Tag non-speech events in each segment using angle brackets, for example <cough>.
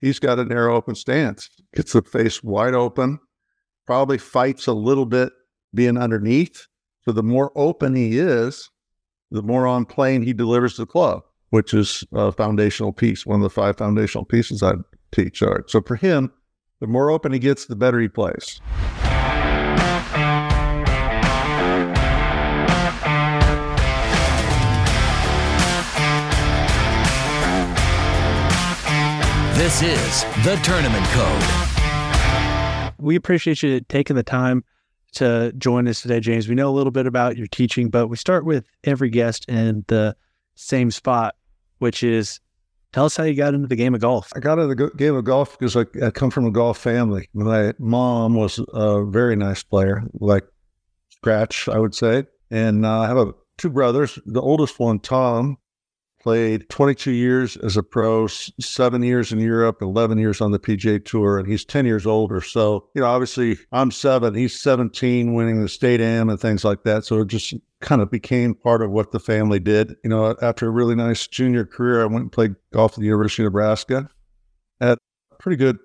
he's got a narrow open stance, gets the face wide open, probably fights a little bit being underneath. So the more open he is, the more on plane he delivers the club, which is a foundational piece, one of the five foundational pieces I teach. Right. So for him, the more open he gets, the better he plays. This is the Tournament Code. We appreciate you taking the time to join us today, James. We know a little bit about your teaching, but we start with every guest in the same spot, which is tell us how you got into the game of golf. I got into the game of golf because I, I come from a golf family. My mom was a very nice player, like scratch, I would say. And uh, I have a, two brothers. The oldest one, Tom, played 22 years as a pro, seven years in Europe, 11 years on the PGA Tour, and he's 10 years older. So, you know, obviously I'm seven, he's 17, winning the state am and things like that. So it just kind of became part of what the family did. You know, after a really nice junior career, I went and played golf at the University of Nebraska. Had a pretty good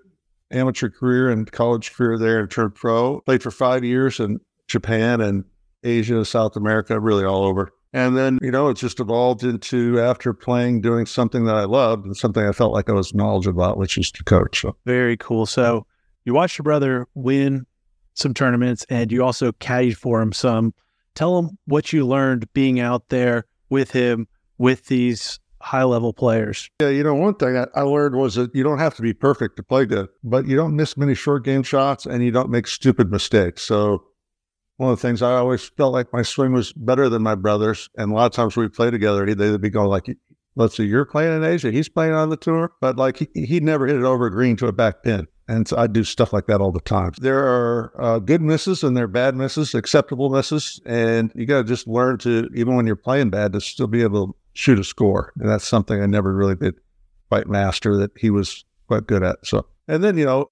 amateur career and college career there and turned pro. Played for five years in Japan and Asia, South America, really all over. And then, you know, it just evolved into after playing, doing something that I loved and something I felt like I was knowledgeable about, which is to coach. So. Very cool. So you watched your brother win some tournaments and you also caddied for him some. Tell him what you learned being out there with him, with these high level players. Yeah, you know, one thing I, I learned was that you don't have to be perfect to play good, but you don't miss many short game shots and you don't make stupid mistakes. So one of the things I always felt like my swing was better than my brothers. And a lot of times we play together, they'd be going like, let's see, you're playing in Asia, he's playing on the tour, but like he, he'd never hit it over a green to a back pin. And so I do stuff like that all the time. There are uh, good misses and there are bad misses, acceptable misses. And you got to just learn to, even when you're playing bad, to still be able to shoot a score. And that's something I never really did quite master that he was quite good at. So, and then, you know,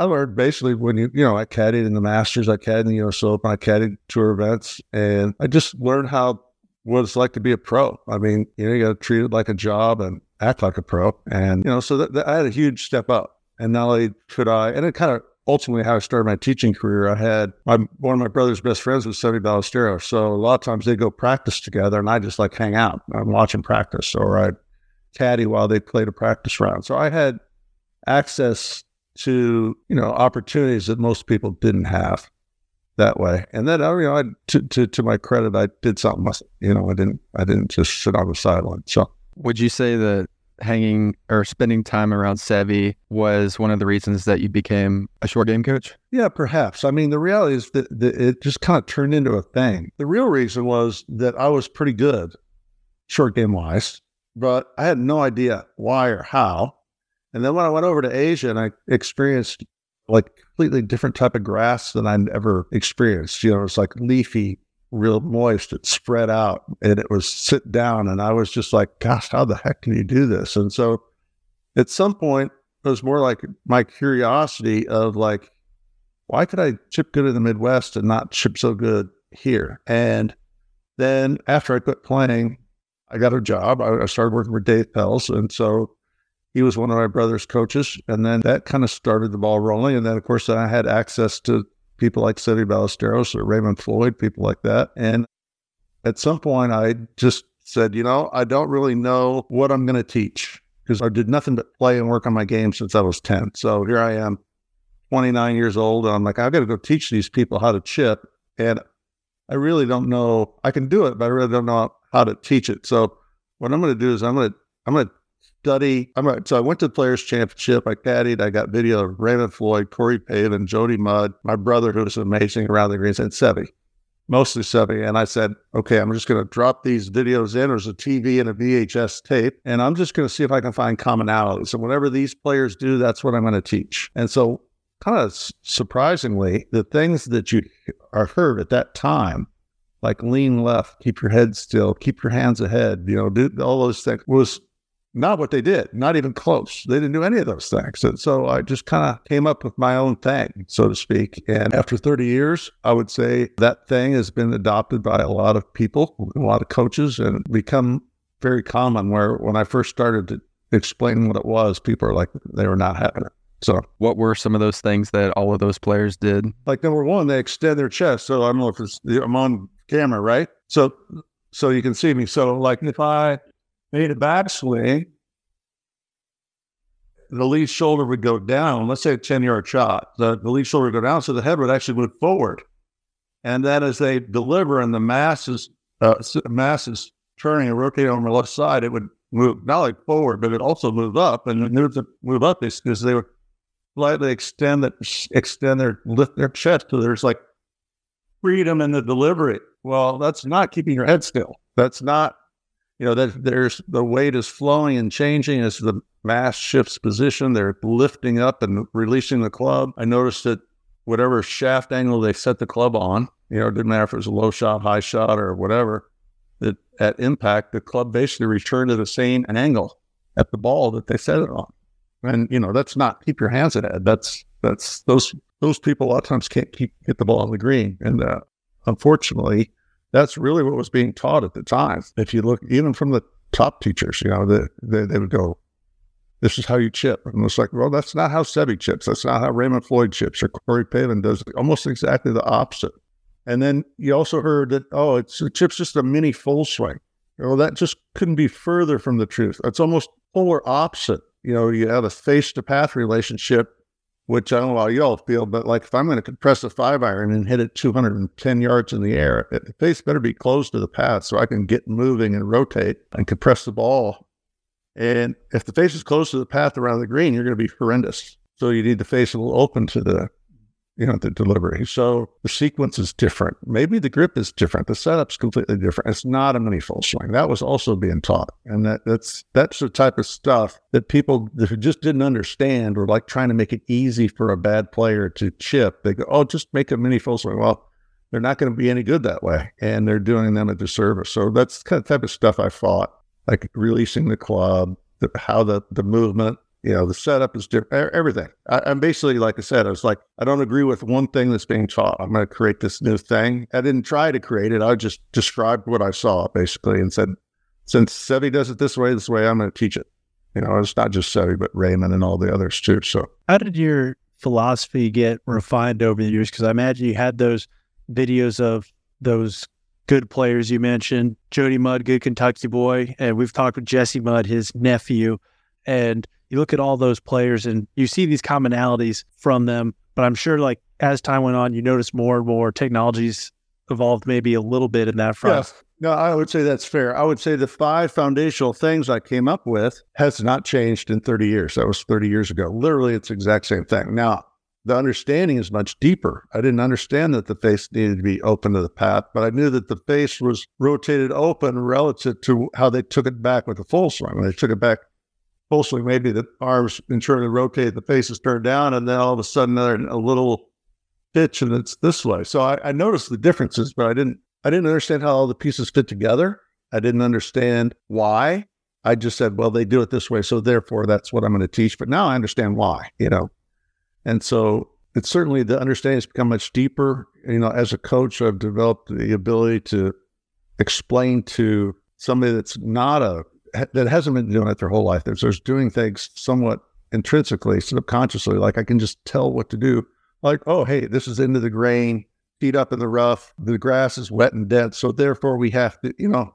I learned basically when you, you know, I caddied in the Masters, I caddied in the US Open, I caddied tour events, and I just learned how what it's like to be a pro. I mean, you know, you got to treat it like a job and act like a pro. And, you know, so that, that I had a huge step up. And not only could I, and it kind of ultimately how I started my teaching career, I had my, one of my brother's best friends was Seve Ballesteros. So a lot of times they go practice together and I just like hang out. I'm watching practice or I'd caddy while they played a practice round. So I had access to you know opportunities that most people didn't have that way. And then oh, you know, I, to, to to my credit, I did something. You know, I didn't I didn't just sit on the sideline. So, would you say that hanging or spending time around Seve was one of the reasons that you became a short game coach? Yeah, perhaps. I mean, the reality is that, that it just kind of turned into a thing. The real reason was that I was pretty good short game wise, but I had no idea why or how. And then when I went over to Asia and I experienced like completely different type of grass than I'd ever experienced. You know, it was like leafy, real moist. It spread out and it was sit down. And I was just like, gosh, how the heck can you do this? And so at some point, it was more like my curiosity of like, why could I chip good in the Midwest and not chip so good here? And then after I quit playing, I got a job. I, started working for Dave Pelz. And so he was one of my brother's coaches. And then that kind of started the ball rolling. And then, of course, I had access to people like Seve Ballesteros or Raymond Floyd, people like that. And at some point, I just said, you know, I don't really know what I'm going to teach because I did nothing but play and work on my game since I was 10. So here I am, 29 years old. And I'm like, I've got to go teach these people how to chip. And I really don't know. I can do it, but I really don't know how to teach it. So what I'm going to do is I'm going to I'm going to study. I'm a, so I went to the Players Championship. I caddied. I got video of Raymond Floyd, Corey Pavin, Jodie Mudd, my brother who was amazing around the greens, and Seve, mostly Seve. And I said, okay, I'm just going to drop these videos in. There's a TV and a VHS tape, and I'm just going to see if I can find commonalities. And whatever these players do, that's what I'm going to teach. And so, kind of surprisingly, the things that you are heard at that time like lean left, keep your head still, keep your hands ahead, you know, do all those things was not what they did, not even close. They didn't do any of those things. And so I just kind of came up with my own thing, so to speak. And after 30 years, I would say that thing has been adopted by a lot of people, a lot of coaches, and become very common. Where when I first started to explain what it was, people are like, they were not having it. So, what were some of those things that all of those players did? Like number one, they extend their chest. So I don't know if it's I'm on camera, right? So, so you can see me. So, like if I made a backswing, the lead shoulder would go down. Let's say a ten yard shot. The, the lead shoulder would go down, so the head would actually move forward. And then as they deliver, and the mass is uh, mass is turning and rotating on the left side, it would move not like forward, but it also moved up. And it moved, move up is because they would slightly extend that extend their lift their chest so there's like freedom in the delivery. Well, that's not keeping your head still. That's not, you know, that there's the weight is flowing and changing as the mass shifts position. They're lifting up and releasing the club. I noticed that whatever shaft angle they set the club on, you know, it didn't matter if it was a low shot, high shot, or whatever, that at impact, the club basically returned to the same angle at the ball that they set it on. And you know, that's not keep your hands ahead. That's that's those those people a lot of times can't keep hit the ball on the green. And uh, unfortunately, that's really what was being taught at the time. If you look even from the top teachers, you know, they, they, they would go, this is how you chip. And it's like, well, that's not how Seve chips. That's not how Raymond Floyd chips or Corey Pavin does almost exactly the opposite. And then you also heard that, oh, it's the chip's just a mini full swing. Well, that just couldn't be further from the truth. It's almost polar opposite you know, you have a face to path relationship, which I don't know how y'all feel, but like if I'm going to compress a five iron and hit it 210 yards in the air, the face better be close to the path so I can get moving and rotate and compress the ball. And if the face is close to the path around the green, you're going to be horrendous. So you need the face a little open to the you know, the delivery. So the sequence is different. Maybe the grip is different. The setup's completely different. It's not a mini full swing. That was also being taught. And that, that's that's the type of stuff that people who just didn't understand or like trying to make it easy for a bad player to chip. They go, oh, just make a mini full swing. Well, they're not going to be any good that way. And they're doing them a disservice. So that's kind of type of stuff I fought, like releasing the club, the, how the, the movement, you know, the setup is different, everything. I, am basically, like I said, I was like, I don't agree with one thing that's being taught. I'm going to create this new thing. I didn't try to create it. I just described what I saw basically and said, since Seve does it this way, this way, I'm going to teach it. You know, it's not just Seve, but Raymond and all the others too. So, how did your philosophy get refined over the years? Because I imagine you had those videos of those good players you mentioned, Jodie Mudd, good Kentucky boy, and we've talked with Jesse Mudd, his nephew, and you look at all those players and you see these commonalities from them. But I'm sure, like as time went on, you notice more and more technologies evolved, maybe a little bit in that front. Yeah. No, I would say that's fair. I would say the five foundational things I came up with has not changed in 30 years. That was 30 years ago. Literally, it's the exact same thing. Now, the understanding is much deeper. I didn't understand that the face needed to be open to the path, but I knew that the face was rotated open relative to how they took it back with the full swing. When they took it back Mostly, maybe the arms internally rotate, the face is turned down, and then all of a sudden they're a little pitch and it's this way. So I, I noticed the differences, but I didn't I didn't understand how all the pieces fit together. I didn't understand why. I just said, well, they do it this way, so therefore that's what I'm going to teach. But now I understand why, you know. And so it's certainly the understanding has become much deeper. You know, as a coach, I've developed the ability to explain to somebody that's not a that hasn't been doing it their whole life. There's, there's doing things somewhat intrinsically, subconsciously. Like I can just tell what to do. Like, oh, hey, this is into the grain, feet up in the rough. The grass is wet and dense, so therefore we have to. You know,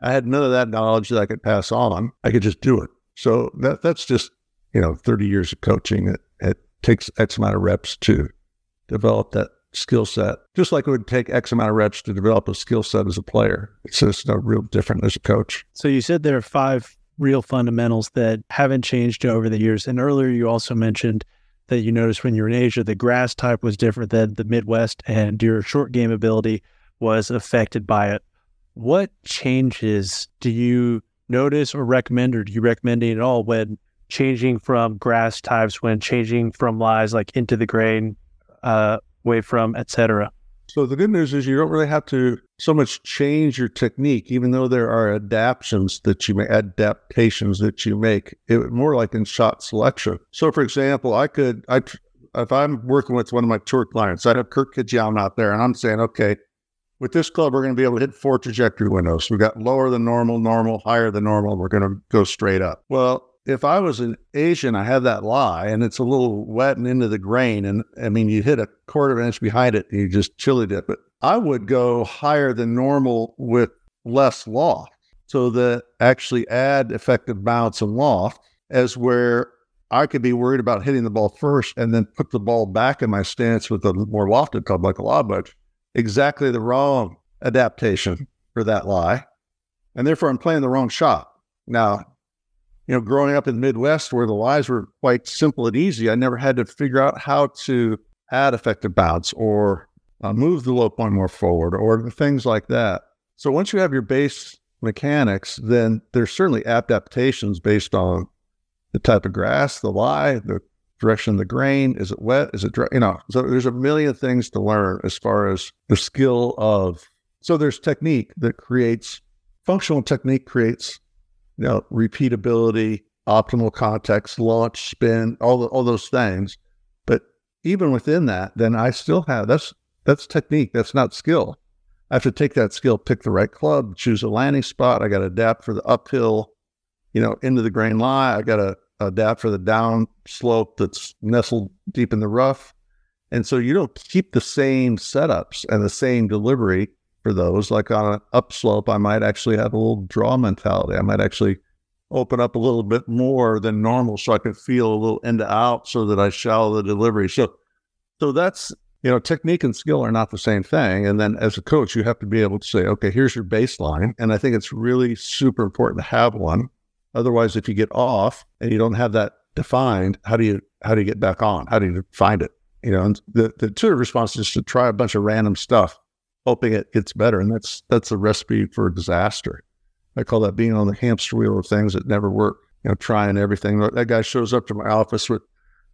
I had none of that knowledge that I could pass on. I could just do it. So that that's just you know 30 years of coaching. It, it takes X amount of reps to develop that skill set, just like it would take X amount of reps to develop a skill set as a player. It's just no real different as a coach. So you said there are five real fundamentals that haven't changed over the years. And earlier you also mentioned that you noticed when you were in Asia, the grass type was different than the Midwest and your short game ability was affected by it. What changes do you notice or recommend, or do you recommend it at all when changing from grass types, when changing from lies like into the grain, uh, away from, etc. So the good news is you don't really have to so much change your technique, even though there are adaptations that you make, adaptations that you make. It more like in shot selection. So, for example, I could, I if I'm working with one of my tour clients, I have Kurt Kitayama out there, and I'm saying, okay, with this club, we're going to be able to hit four trajectory windows. We've got lower than normal, normal, higher than normal. We're going to go straight up. Well, if I was an Asian, I have that lie and it's a little wet and into the grain. And I mean, you hit a quarter of an inch behind it and you just chili dip it. I would go higher than normal with less loft. So that actually add effective bounce and loft as where I could be worried about hitting the ball first and then put the ball back in my stance with a more lofted club like a lob wedge. Exactly the wrong adaptation for that lie. And therefore I'm playing the wrong shot. Now, you know, growing up in the Midwest where the lies were quite simple and easy, I never had to figure out how to add effective bounce or uh, move the low point more forward or things like that. So once you have your base mechanics, then there's certainly adaptations based on the type of grass, the lie, the direction of the grain. Is it wet? Is it dry? You know, so there's a million things to learn as far as the skill of. So there's technique that creates functional technique creates, you know, repeatability, optimal context, launch, spin, all the, all those things. But even within that, then I still have that's that's technique. That's not skill. I have to take that skill, pick the right club, choose a landing spot. I got to adapt for the uphill, you know, into the grain lie. I got to adapt for the down slope that's nestled deep in the rough. And so you don't keep the same setups and the same delivery for those. Like on an upslope, I might actually have a little draw mentality. I might actually open up a little bit more than normal so I can feel a little end out so that I shallow the delivery. So so that's you know, technique and skill are not the same thing. And then as a coach, you have to be able to say, okay, here's your baseline. And I think it's really super important to have one. Otherwise, if you get off and you don't have that defined, how do you how do you get back on? How do you find it? You know, and the, the intuitive response is to try a bunch of random stuff, hoping it gets better. And that's that's a recipe for disaster. I call that being on the hamster wheel of things that never work. You know, trying everything. That guy shows up to my office with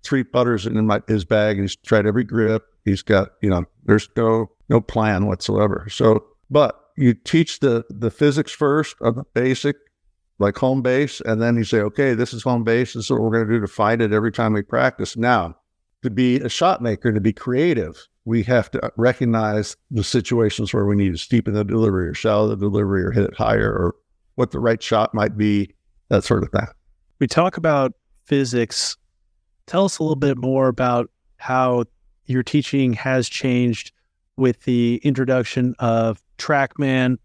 three putters in my, his bag, and he's tried every grip, He's got, you know, there's no no plan whatsoever. So, but you teach the the physics first of the basic, like home base, and then you say, okay, this is home base. This is what we're going to do to fight it every time we practice. Now, to be a shot maker, to be creative, we have to recognize the situations where we need to steepen the delivery or shallow the delivery or hit it higher or what the right shot might be, that sort of thing. We talk about physics. Tell us a little bit more about how your teaching has changed with the introduction of TrackMan,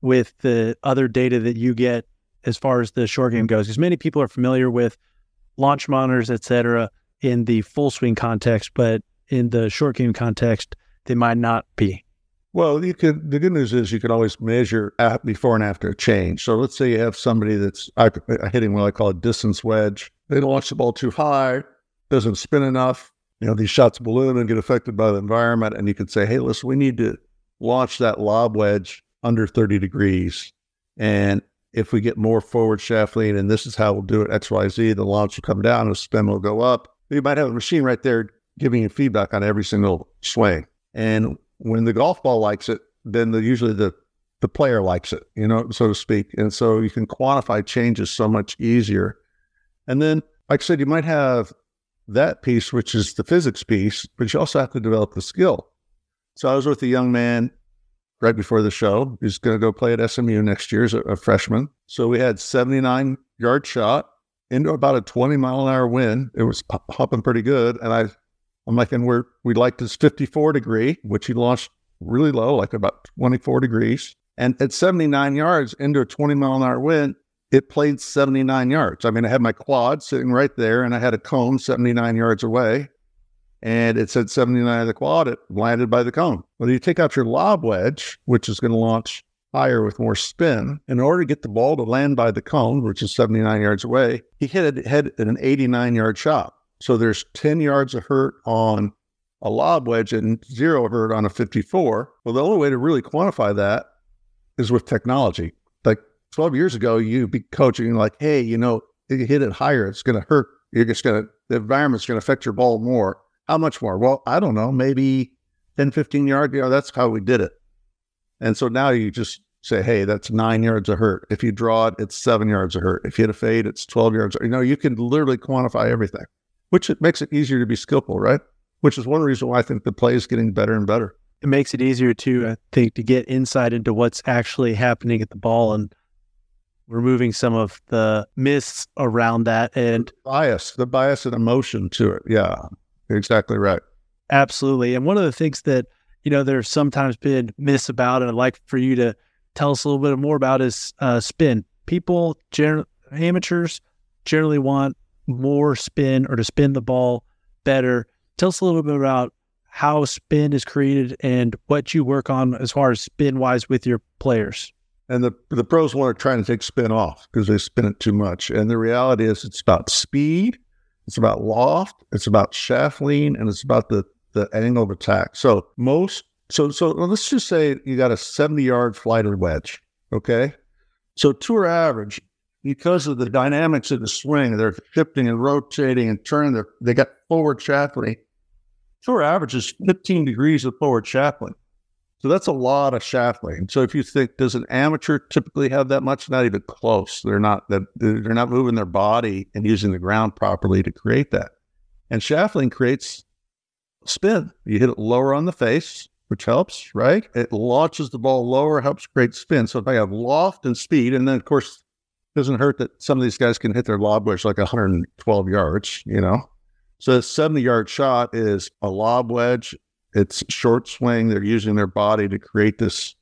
with the other data that you get as far as the short game goes. Because many people are familiar with launch monitors, et cetera, in the full swing context, but in the short game context, they might not be. Well, you can. The good news is you can always measure before and after a change. So let's say you have somebody that's hitting what I call a distance wedge. They launch the ball too high, doesn't spin enough, you know, these shots balloon and get affected by the environment. And you could say, hey, listen, we need to launch that lob wedge under 30 degrees. And if we get more forward shaft lean, and this is how we'll do it, XYZ, the launch will come down, the spin will go up. You might have a machine right there giving you feedback on every single swing. And when the golf ball likes it, then the, usually the the player likes it, you know, so to speak. And so you can quantify changes so much easier. And then, like I said, you might have that piece, which is the physics piece, but you also have to develop the skill. So I was with a young man right before the show. He's going to go play at SMU next year as a, a freshman. So we had 79 yard shot into about a 20 mile an hour wind. It was hopping pretty good. And I, I'm like, and we're, we liked this 54 degree, which he launched really low, like about 24 degrees. And at 79 yards into a 20 mile an hour wind, it played 79 yards. I mean, I had my quad sitting right there and I had a cone 79 yards away and it said 79 of the quad. It landed by the cone. Well, you take out your lob wedge, which is going to launch higher with more spin. In order to get the ball to land by the cone, which is 79 yards away, he hit it at an 89 yard shot. So there's 10 yards of hurt on a lob wedge and zero hurt on a 54. Well, the only way to really quantify that is with technology. Like 12 years ago, you'd be coaching like, hey, you know, you hit it higher, it's going to hurt. You're just going to, the environment's going to affect your ball more. How much more? Well, I don't know, maybe 10, 15 yards. You know, that's how we did it. And so now you just say, hey, that's nine yards of hurt. If you draw it, it's seven yards of hurt. If you hit a fade, it's 12 yards. You know, you can literally quantify everything, which it makes it easier to be skillful, right? Which is one reason why I think the play is getting better and better. It makes it easier to, I think, to get insight into what's actually happening at the ball and removing some of the myths around that and bias, the bias and emotion to it. Yeah, exactly right. Absolutely. And one of the things that, you know, there's sometimes been myths about, and I'd like for you to tell us a little bit more about is uh, spin. People, general amateurs, generally want more spin or to spin the ball better. Tell us a little bit about how spin is created and what you work on as far as spin wise with your players. And the the pros want to try to take spin off because they spin it too much. And the reality is, it's about speed, it's about loft, it's about shaft lean, and it's about the the angle of attack. So most so so let's just say you got a seventy yard flighter wedge. Okay, so tour average because of the dynamics of the swing, they're shifting and rotating and turning. Their, they got forward lean. Tour average is 15 degrees of forward lean. So that's a lot of lean. So if you think, does an amateur typically have that much? Not even close. They're not that they're not moving their body and using the ground properly to create that. And lean creates spin. You hit it lower on the face, which helps, right? It launches the ball lower, helps create spin. So if I have loft and speed, and then of course doesn't hurt that some of these guys can hit their lob wedge like 112 yards, you know. So a 70 yard shot is a lob wedge. It's short swing. They're using their body to create this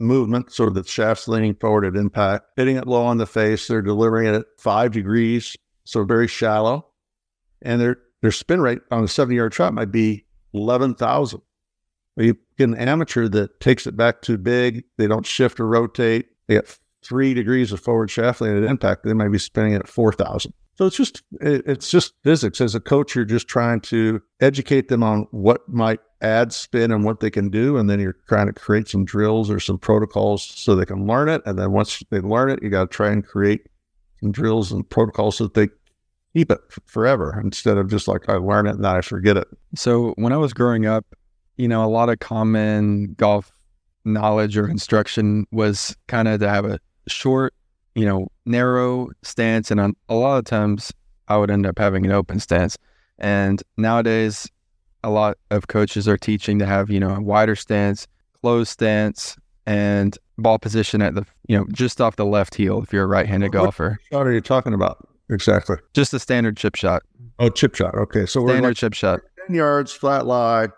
movement, sort of the shaft's leaning forward at impact, hitting it low on the face. They're delivering it at five degrees, so very shallow. And their their spin rate on a 70 yard shot might be 11,000. You get an amateur that takes it back too big. They don't shift or rotate. They get three degrees of forward shaft at impact. They might be spinning at 4,000. So it's just it's just physics. As a coach, you're just trying to educate them on what might add spin and what they can do, and then you're trying to create some drills or some protocols so they can learn it. And then once they learn it, you got to try and create some drills and protocols so that they keep it forever instead of just like I learn it and then I forget it. So when I was growing up, you know, a lot of common golf knowledge or instruction was kind of to have a short you know, narrow stance. And on, a lot of times I would end up having an open stance. And nowadays, a lot of coaches are teaching to have, you know, a wider stance, closed stance, and ball position at the, you know, just off the left heel if you're a right handed golfer. What shot are you talking about? Exactly. Just a standard chip shot. Oh, chip shot. Okay. So standard we're like chip shot. 10 yards, flat lie,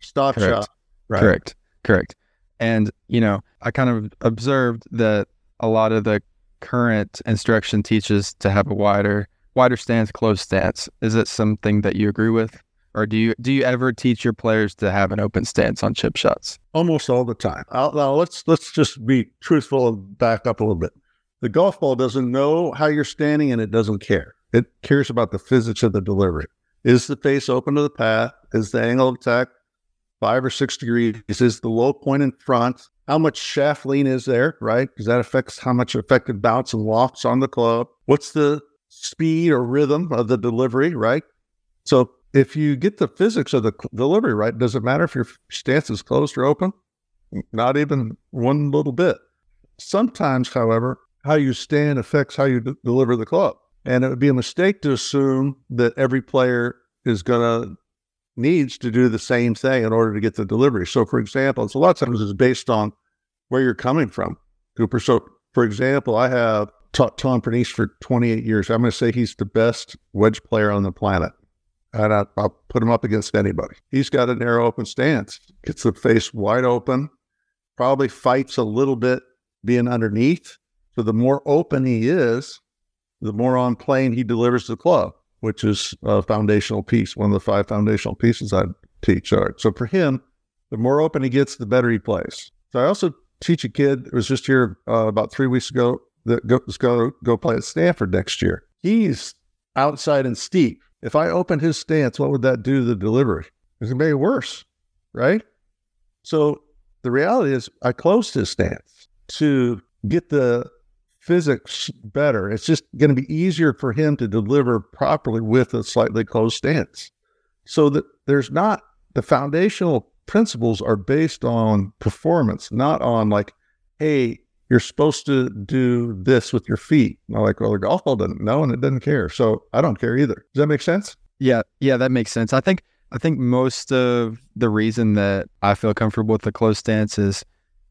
stop Correct. shot. Right. Correct. Correct. And, you know, I kind of observed that a lot of the current instruction teaches to have a wider wider stance, closed stance. Is it something that you agree with? Or do you do you ever teach your players to have an open stance on chip shots? Almost all the time. I'll, now let's let's just be truthful and back up a little bit. The golf ball doesn't know how you're standing and it doesn't care. It cares about the physics of the delivery. Is the face open to the path? Is the angle of attack five or six degrees? Is the low point in front? How much shaft lean is there, right? Because that affects how much effective bounce and lofts on the club. What's the speed or rhythm of the delivery, right? So if you get the physics of the delivery right, does it matter if your stance is closed or open? Not even one little bit. Sometimes, however, how you stand affects how you d- deliver the club. And it would be a mistake to assume that every player is going to needs to do the same thing in order to get the delivery. So, for example, it's a lot of times it's based on where you're coming from, Cooper. So, for example, I have taught Tom Pernice for 28 years. I'm going to say he's the best wedge player on the planet. And I, will put him up against anybody. He's got a narrow open stance, gets the face wide open, probably fights a little bit being underneath. So the more open he is, the more on plane he delivers the club which is a foundational piece, one of the five foundational pieces I teach. Right. So for him, the more open he gets, the better he plays. So I also teach a kid who was just here uh, about three weeks ago that goes go go play at Stanford next year. He's outside and steep. If I opened his stance, what would that do to the delivery? It's gonna be worse, right? So the reality is, I closed his stance to get the physics better. It's just going to be easier for him to deliver properly with a slightly closed stance. So that there's not the foundational principles are based on performance, not on like, hey, you're supposed to do this with your feet. And I'm like, well, the golf ball doesn't know and it doesn't care. So I don't care either. Does that make sense? Yeah, yeah, that makes sense. I think I think most of the reason that I feel comfortable with the close stance is,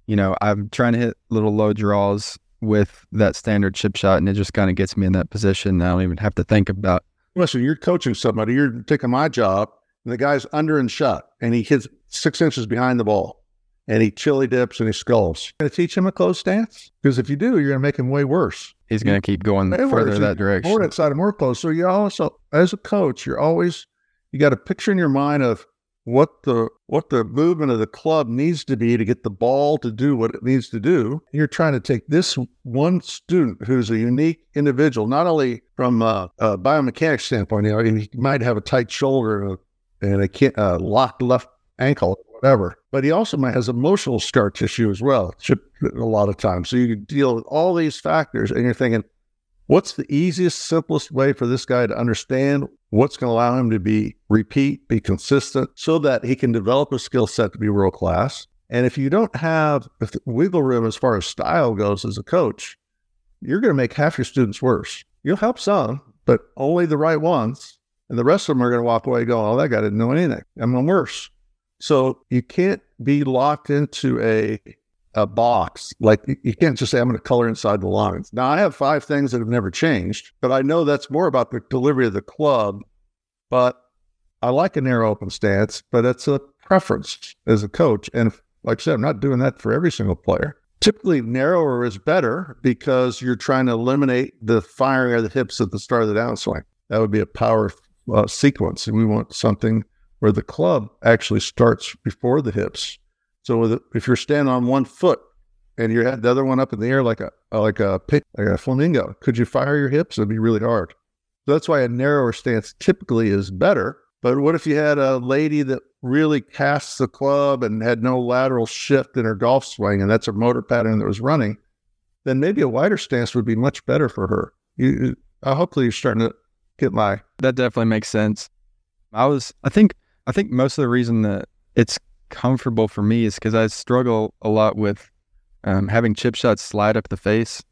you know, I'm trying to hit little low draws with that standard chip shot, and it just kind of gets me in that position. I don't even have to think about. Listen, you're coaching somebody. You're taking my job, and the guy's under and shut, and he hits six inches behind the ball, and he chili dips and he skulls. Going to teach him a closed stance because if you do, you're going to make him way worse. He's going to keep going Way further worse. that direction. More inside and more close. So you also, as a coach, you're always you got a picture in your mind of what the what the movement of the club needs to be to get the ball to do what it needs to do. You're trying to take this one student who's a unique individual, not only from a, a biomechanics standpoint, you know, he might have a tight shoulder and a, a locked left ankle, whatever, but he also might has emotional scar tissue as well. A lot of times, so you deal with all these factors, and you're thinking, what's the easiest, simplest way for this guy to understand what's going to allow him to be repeat, be consistent, so that he can develop a skill set to be world class. And if you don't have wiggle room as far as style goes as a coach, you're going to make half your students worse. You'll help some, but only the right ones. And the rest of them are going to walk away going, oh, that guy didn't know anything. I'm worse. So you can't be locked into a a box. Like you- can't just say, I'm going to color inside the lines. Now, I have five things that have never changed, but I know that's more about the delivery of the club. But I like a narrow open stance, but it's a preference as a coach. And like I said, I'm not doing that for every single player. Typically, narrower is better because you're trying to eliminate the firing of the hips at the start of the downswing. That would be a power uh, sequence. And we want something where the club actually starts before the hips. So if you're standing on one foot and you had the other one up in the air like a like a like a flamingo, could you fire your hips? It'd be really hard. So that's why a narrower stance typically is better. But what if you had a lady that really casts the club and had no lateral shift in her golf swing, and that's her motor pattern that was running? Then maybe a wider stance would be much better for her. You, uh, hopefully, you're starting to get my That definitely makes sense. I was, I think, I think most of the reason that it's comfortable for me is because I struggle a lot with um, having chip shots slide up the face,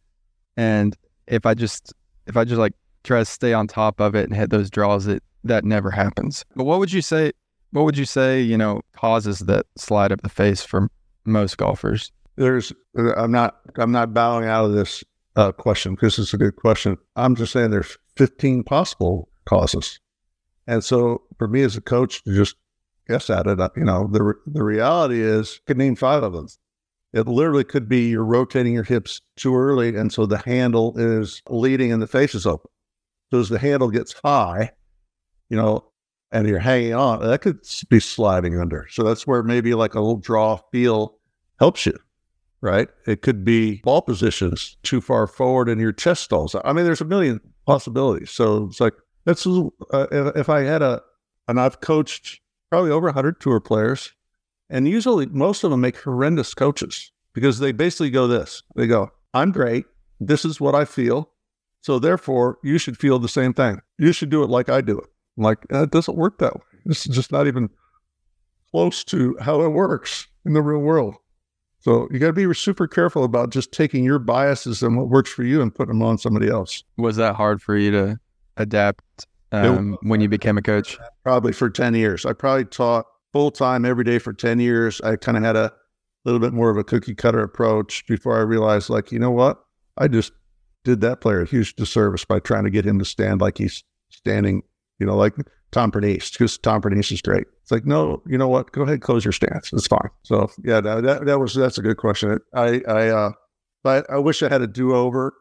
and if I just, if I just like try to stay on top of it and hit those draws, it that never happens. But what would you say? What would you say? You know, causes that slide up the face for most golfers? there's i'm not i'm not bowing out of this uh, question because it's a good question i'm just saying there's 15 possible causes and so for me as a coach to just guess at it uh, you know the the reality is could name five of them it literally could be you're rotating your hips too early and so the handle is leading and the face is open so as the handle gets high you know and you're hanging on that could be sliding under so that's where maybe like a little draw feel helps you right? It could be ball positions too far forward and your chest stalls. I mean, there's a million possibilities. So it's like, that's, uh, if I had a, and I've coached probably over 100 tour players, and usually most of them make horrendous coaches because they basically go this they go, I'm great. This is what I feel. So therefore, you should feel the same thing. You should do it like I do it. I'm like, "Uh, it doesn't work that way. This is just not even close to how it works in the real world. So you got to be super careful about just taking your biases and what works for you and putting them on somebody else. Was that hard for you to adapt um, when you became a coach? Probably for 10 years. I probably taught full time every day for 10 years. I kind of had a little bit more of a cookie cutter approach before I realized, like, you know what? I just did that player a huge disservice by trying to get him to stand like he's standing, you know, like Tom Pernice, because Tom Pernice is great. It's like, no, you know what? Go ahead, close your stance. It's fine. So yeah, that that, that was that's a good question. I I uh, but I wish I had a do over.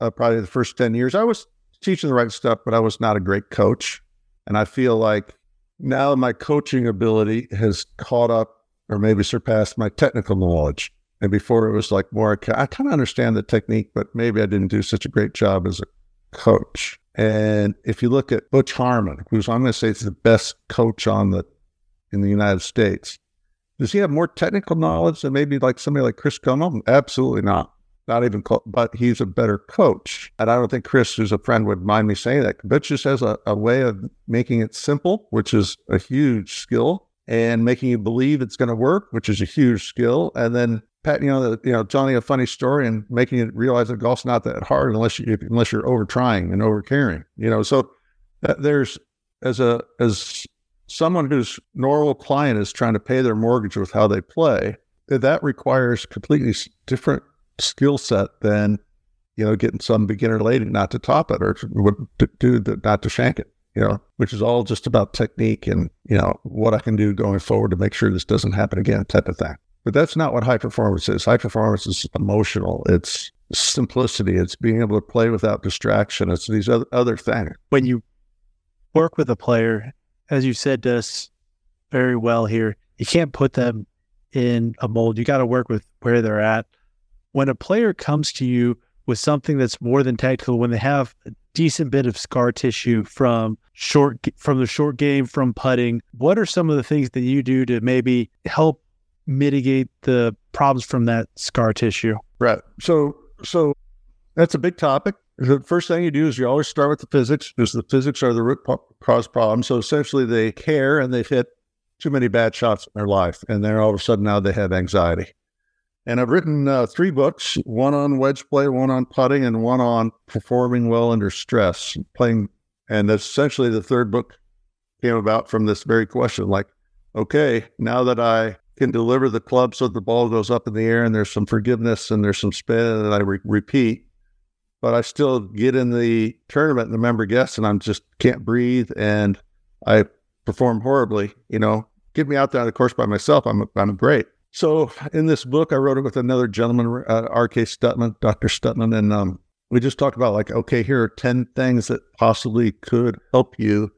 Uh, probably the first ten years, I was teaching the right stuff, but I was not a great coach, and I feel like now my coaching ability has caught up or maybe surpassed my technical knowledge. And before it was like more, I kind of understand the technique, but maybe I didn't do such a great job as a coach. And if you look at Butch Harmon, who's I'm going to say is the best coach on the in the United States, does he have more technical knowledge than maybe like somebody like Chris Como? Absolutely not. Not even close. But he's a better coach, and I don't think Chris, who's a friend, would mind me saying that. Butch just has a, a way of making it simple, which is a huge skill, and making you believe it's going to work, which is a huge skill, and then Pat, you know, the, you know, telling you a funny story and making you realize that golf's not that hard unless you unless you're over trying and over caring. You know, so that there's as a as someone whose normal client is trying to pay their mortgage with how they play, that requires completely different skill set than you know getting some beginner lady not to top it or to, to not to shank it. You know, which is all just about technique and you know what I can do going forward to make sure this doesn't happen again, type of thing. But that's not what high performance is. High performance is emotional. It's simplicity. It's being able to play without distraction. It's these other, other things. When you work with a player, as you said to us very well here, you can't put them in a mold. You got to work with where they're at. When a player comes to you with something that's more than tactical, when they have a decent bit of scar tissue from short from the short game from putting, what are some of the things that you do to maybe help mitigate the problems from that scar tissue? Right. So so that's a big topic. The first thing you do is you always start with the physics because the physics are the root cause problem. So essentially, they care and they've hit too many bad shots in their life, and then all of a sudden now they have anxiety. And I've written uh, three books: one on wedge play, one on putting, and one on performing well under stress, playing. And essentially, the third book came about from this very question: like, okay, now that I can deliver the club so the ball goes up in the air and there's some forgiveness and there's some spin and I re- repeat, but I still get in the tournament and the member guests and I'm just can't breathe and I perform horribly. You know, get me out there on the course by myself. I'm I'm great. So in this book, I wrote it with another gentleman, uh, R.K. Stutman, Dr. Stutman, and um, we just talked about like, okay, here are ten things that possibly could help you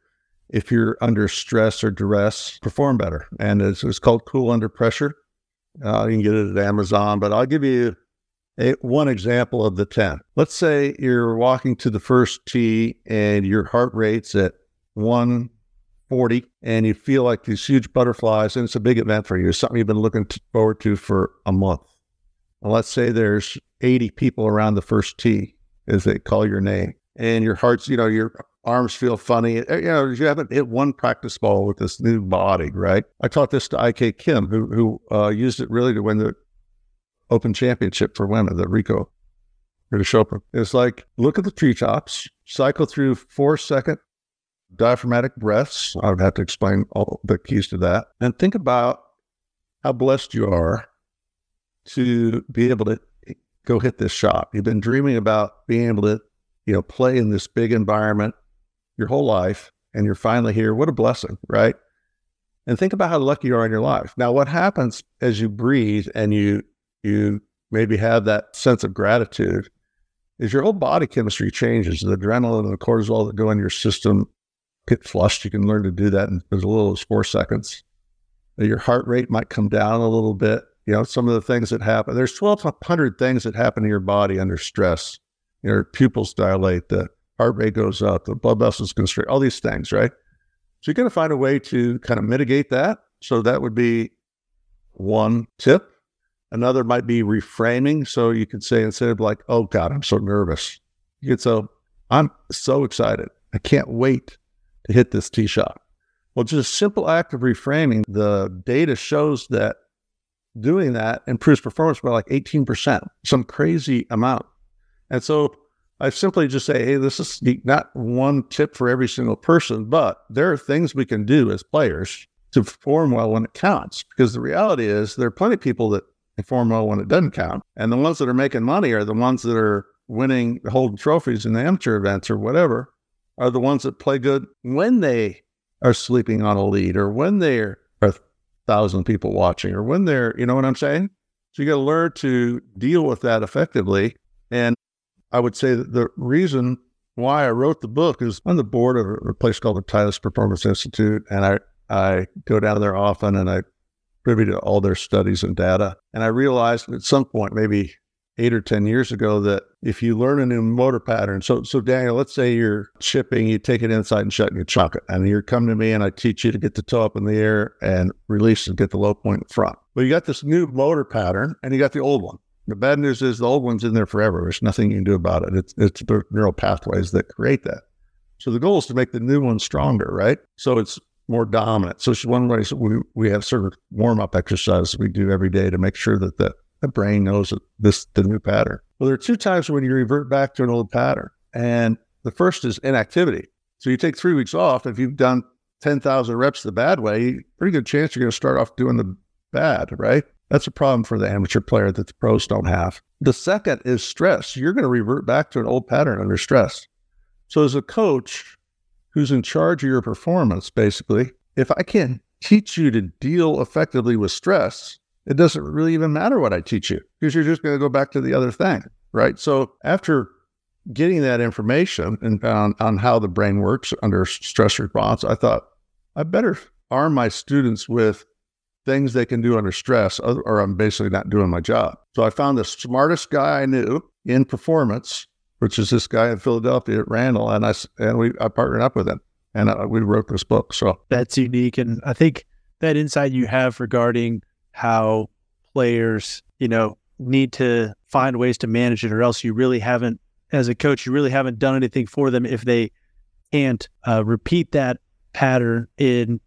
if you're under stress or duress, perform better. And it's, it's called Cool Under Pressure. Uh, you can get it at Amazon, but I'll give you a, one example of the 10. Let's say you're walking to the first tee and your heart rate's at 140 and you feel like these huge butterflies, and it's a big event for you, it's something you've been looking forward to for a month. And let's say there's 80 people around the first tee as they call your name and your heart's, you know, your arms feel funny. Uh, you know, you haven't hit one practice ball with this new body, right? I taught this to IK Kim, who who uh, used it really to win the Open Championship for women, the Ricoh British Open. It's like look at the treetops, cycle through four second diaphragmatic breaths. I would have to explain all the keys to that, and think about how blessed you are to be able to go hit this shot. You've been dreaming about being able to, you know, play in this big environment your whole life and you're finally here. What a blessing, right? And think about how lucky you are in your life. Now, what happens as you breathe and you you maybe have that sense of gratitude is your whole body chemistry changes. The adrenaline and the cortisol that go in your system get flushed. You can learn to do that in as little as four seconds. Your heart rate might come down a little bit. You know, some of the things that happen. There's 1,200 things that happen to your body under stress. Your pupils dilate, the heart rate goes up, the blood vessels constrict, all these things, right? So you're going to find a way to kind of mitigate that. So that would be one tip. Another might be reframing. So you could say instead of like, oh God, I'm so nervous, you could say, oh, I'm so excited. I can't wait to hit this tee shot. Well, just a simple act of reframing, the data shows that doing that improves performance by like 18%, some crazy amount. And so I simply just say, hey, this is not one tip for every single person, but there are things we can do as players to perform well when it counts. Because the reality is, there are plenty of people that perform well when it doesn't count. And the ones that are making money are the ones that are winning, holding trophies in the amateur events or whatever, are the ones that play good when they are sleeping on a lead or when there are a thousand people watching or when they're, you know what I'm saying? So you got to learn to deal with that effectively. And I would say that the reason why I wrote the book is on the board of a place called the Titleist Performance Institute, and I I go down there often, and I privy to all their studies and data. And I realized at some point, maybe eight or ten years ago, that if you learn a new motor pattern, so so Daniel, let's say you're chipping, you take it inside and shut, and you chuck it, and you're coming to me, and I teach you to get the toe up in the air and release and get the low point in front. Well, you got this new motor pattern, and you got the old one. The bad news is the old one's in there forever. There's nothing you can do about it. It's, it's the neural pathways that create that. So the goal is to make the new one stronger, right? So it's more dominant. So one way we, we have of warm up exercises we do every day to make sure that the, the brain knows this the new pattern. Well, there are two times when you revert back to an old pattern. And the first is inactivity. So you take three weeks off. If you've done 10,000 reps the bad way, pretty good chance you're going to start off doing the bad, right? That's a problem for the amateur player that the pros don't have. The second is stress. You're going to revert back to an old pattern under stress. So, as a coach who's in charge of your performance, basically, if I can't teach you to deal effectively with stress, it doesn't really even matter what I teach you because you're just going to go back to the other thing, right? So, after getting that information and on, on how the brain works under stress response, I thought I better arm my students with things they can do under stress, or I'm basically not doing my job. So I found the smartest guy I knew in performance, which is this guy in Philadelphia at Randall, and I and we I partnered up with him, and uh, we wrote this book. So that's unique, and I think that insight you have regarding how players, you know, need to find ways to manage it, or else you really haven't, as a coach, you really haven't done anything for them if they can't uh, repeat that pattern in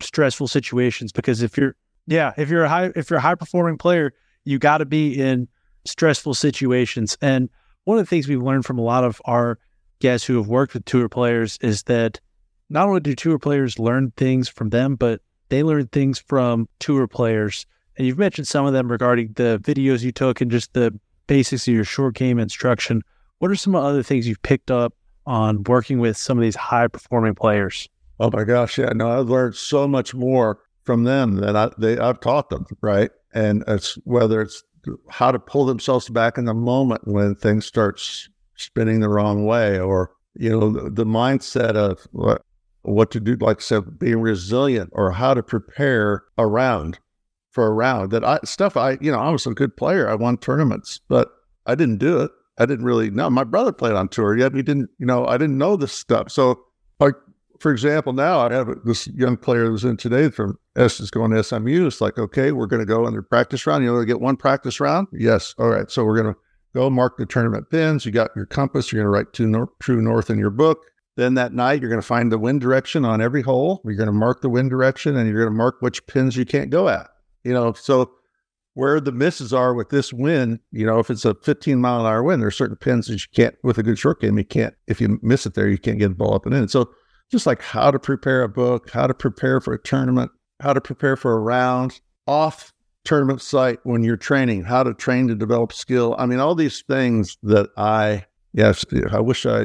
stressful situations. Because if you're yeah, if you're a high if you're a high performing player, you got to be in stressful situations. And one of the things we've learned from a lot of our guests who have worked with tour players is that not only do tour players learn things from them, but they learn things from tour players. And you've mentioned some of them regarding the videos you took and just the basics of your short game instruction. What are some other things you've picked up on working with some of these high performing players? Oh my gosh, yeah, no, I've learned so much more from them than I they I've taught them, right? And it's whether it's how to pull themselves back in the moment when things start spinning the wrong way, or you know the, the mindset of what what to do, like I said, being resilient, or how to prepare around for a round. That I stuff I you know I was a good player. I won tournaments, but I didn't do it. I didn't really know. My brother played on tour, yet he didn't. You know, I didn't know this stuff. So like for example, now I have this young player who's in today from S is going to SMU. It's like, okay, we're going to go in their practice round. You know, get one practice round. Yes. All right. So we're going to go mark the tournament pins. You got your compass. You're going to write true north, true north in your book. Then that night, you're going to find the wind direction on every hole. You're going to mark the wind direction and you're going to mark which pins you can't go at. You know, so where the misses are with this wind, you know, if it's a 15 mile an hour wind, there are certain pins that you can't, with a good short game, you can't, if you miss it there, you can't get the ball up and in. So just like how to prepare a book, how to prepare for a tournament, how to prepare for a round off tournament site when you're training, how to train to develop skill. I mean, all these things that I, yes, I wish I,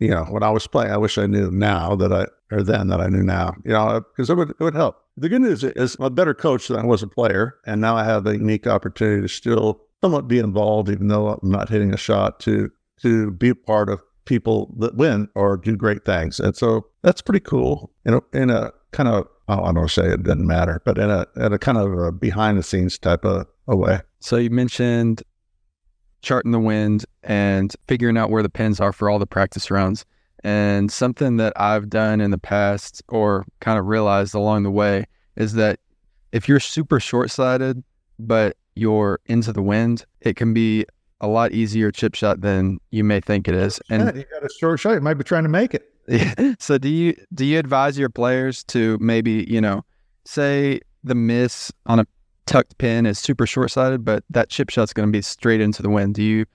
you know, when I was playing, I wish I knew now that I, or then that I knew now, you know, uh, because it would, it would help. The good news is I'm a better coach than I was a player. And now I have a unique opportunity to still somewhat be involved, even though I'm not hitting a shot to, to be part of people that win or do great things. And so that's pretty cool in a, in a kind of, I don't want to say it doesn't matter, but in a, in a kind of a behind the scenes type of a way. So you mentioned charting the wind and figuring out where the pins are for all the practice rounds. And something that I've done in the past or kind of realized along the way is that if you're super short sighted, but you're into the wind, it can be a lot easier chip shot than you may think it is. And you got a short shot, you might be trying to make it. <laughs> so do you do you advise your players to maybe, you know, say the miss on a tucked pin is super short sighted, but that chip shot's going to be straight into the wind. Do you,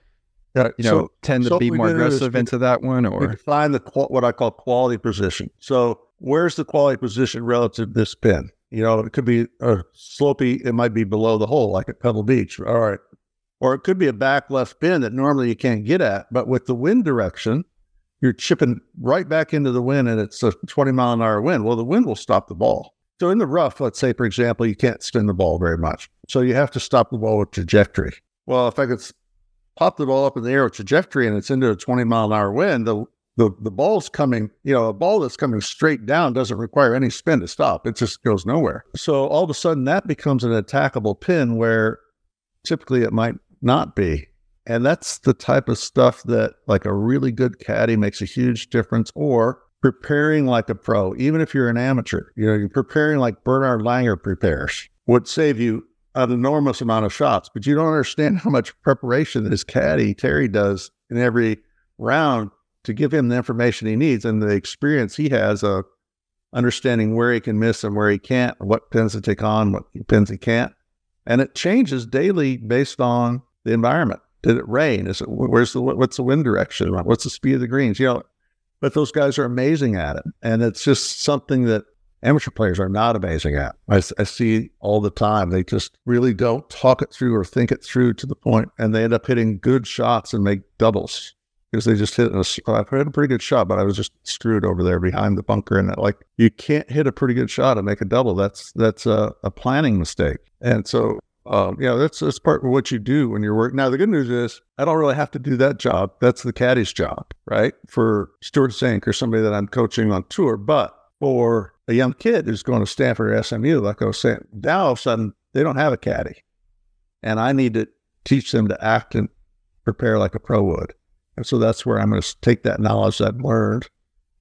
yeah, you know, so, tend to so be more aggressive into that one, or find the what I call quality position. So where's the quality position relative to this pin? You know, it could be a slopey. It might be below the hole, like at Pebble Beach. All right, or it could be a back left pin that normally you can't get at. But with the wind direction, you're chipping right back into the wind and it's a 20 mile an hour wind. Well, the wind will stop the ball. So in the rough, let's say, for example, you can't spin the ball very much. So you have to stop the ball with trajectory. Well, if I could pop the ball up in the air with trajectory and it's into a 20 mile an hour wind, the the, the ball's coming, you know, a ball that's coming straight down doesn't require any spin to stop. It just goes nowhere. So all of a sudden that becomes an attackable pin where typically it might not be. And that's the type of stuff that, like a really good caddy, makes a huge difference. Or preparing like a pro, even if you're an amateur, you know, you're preparing like Bernhard Langer prepares, would save you an enormous amount of shots. But you don't understand <laughs> how much preparation this caddy, Terry, does in every round to give him the information he needs and the experience he has of understanding where he can miss and where he can't, what pins to take on, what pins he can't. And it changes daily based on the environment. Did it rain? Is it where's the what's the wind direction? What's the speed of the greens? You know, but those guys are amazing at it, and it's just something that amateur players are not amazing at. I, I, see all the time. They just really don't talk it through or think it through to the point, and they end up hitting good shots and make doubles because they just hit a, I've hit a pretty good shot, but I was just screwed over there behind the bunker. And like, you can't hit a pretty good shot and make a double. That's, that's a, a planning mistake. And so, um, yeah, that's, that's part of what you do when you're working. Now, the good news is I don't really have to do that job. That's the caddy's job, right? For Stewart Cink or somebody that I'm coaching on tour. But for a young kid who's going to Stanford or SMU, like I was saying, now all of a sudden they don't have a caddy. And I need to teach them to act and prepare like a pro would. And so that's where I'm going to take that knowledge that I've learned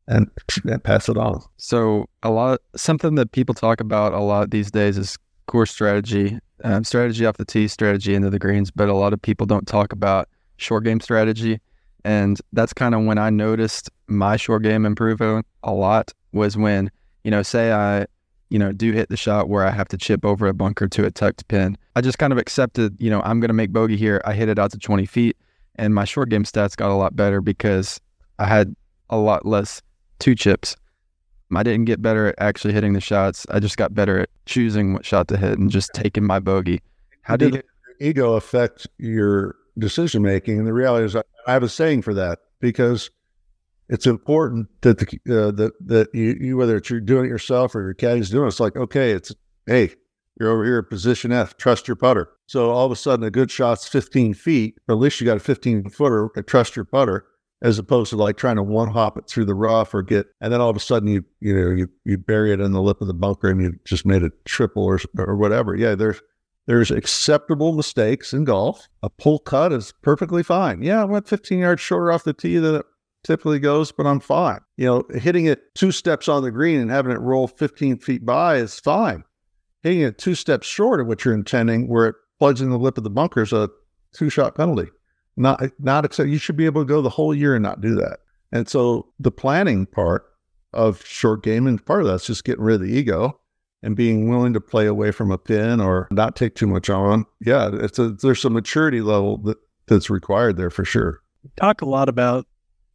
and, and pass it on. So a lot, something that people talk about a lot these days is course strategy, um, strategy off the tee, strategy into the greens. But a lot of people don't talk about short game strategy, and that's kind of when I noticed my short game improving a lot was when you know, say I you know, do hit the shot where I have to chip over a bunker to a tucked pin. I just kind of accepted, you know, I'm going to make bogey here. I hit it out to 20 feet and my short game stats got a lot better because I had a lot less two chips. I didn't get better at actually hitting the shots. I just got better at choosing what shot to hit and just taking my bogey. How did your ego affect your decision making? And the reality is, I have a saying for that because it's important that the uh, that that you, you whether it's you're doing it yourself or your caddy's doing it, it's like okay, it's hey, you're over here at position F. Trust your putter. So all of a sudden, a good shot's 15 feet, or at least you got a 15 footer. Trust your putter, as opposed to like trying to one hop it through the rough or get, and then all of a sudden you you know you you bury it in the lip of the bunker and you just made a triple or or whatever. Yeah, there's there's acceptable mistakes in golf. A pull cut is perfectly fine. Yeah, I went 15 yards shorter off the tee than typically goes, but I'm fine. You know, hitting it two steps on the green and having it roll 15 feet by is fine hitting it two steps short of what you're intending, where it plugs in the lip of the bunker is a two shot penalty. Not not except You should be able to go the whole year and not do that. And so the planning part of short game and part of that's just getting rid of the ego and being willing to play away from a pin or not take too much on. Yeah, it's a there's some maturity level that, that's required there for sure. Talk a lot about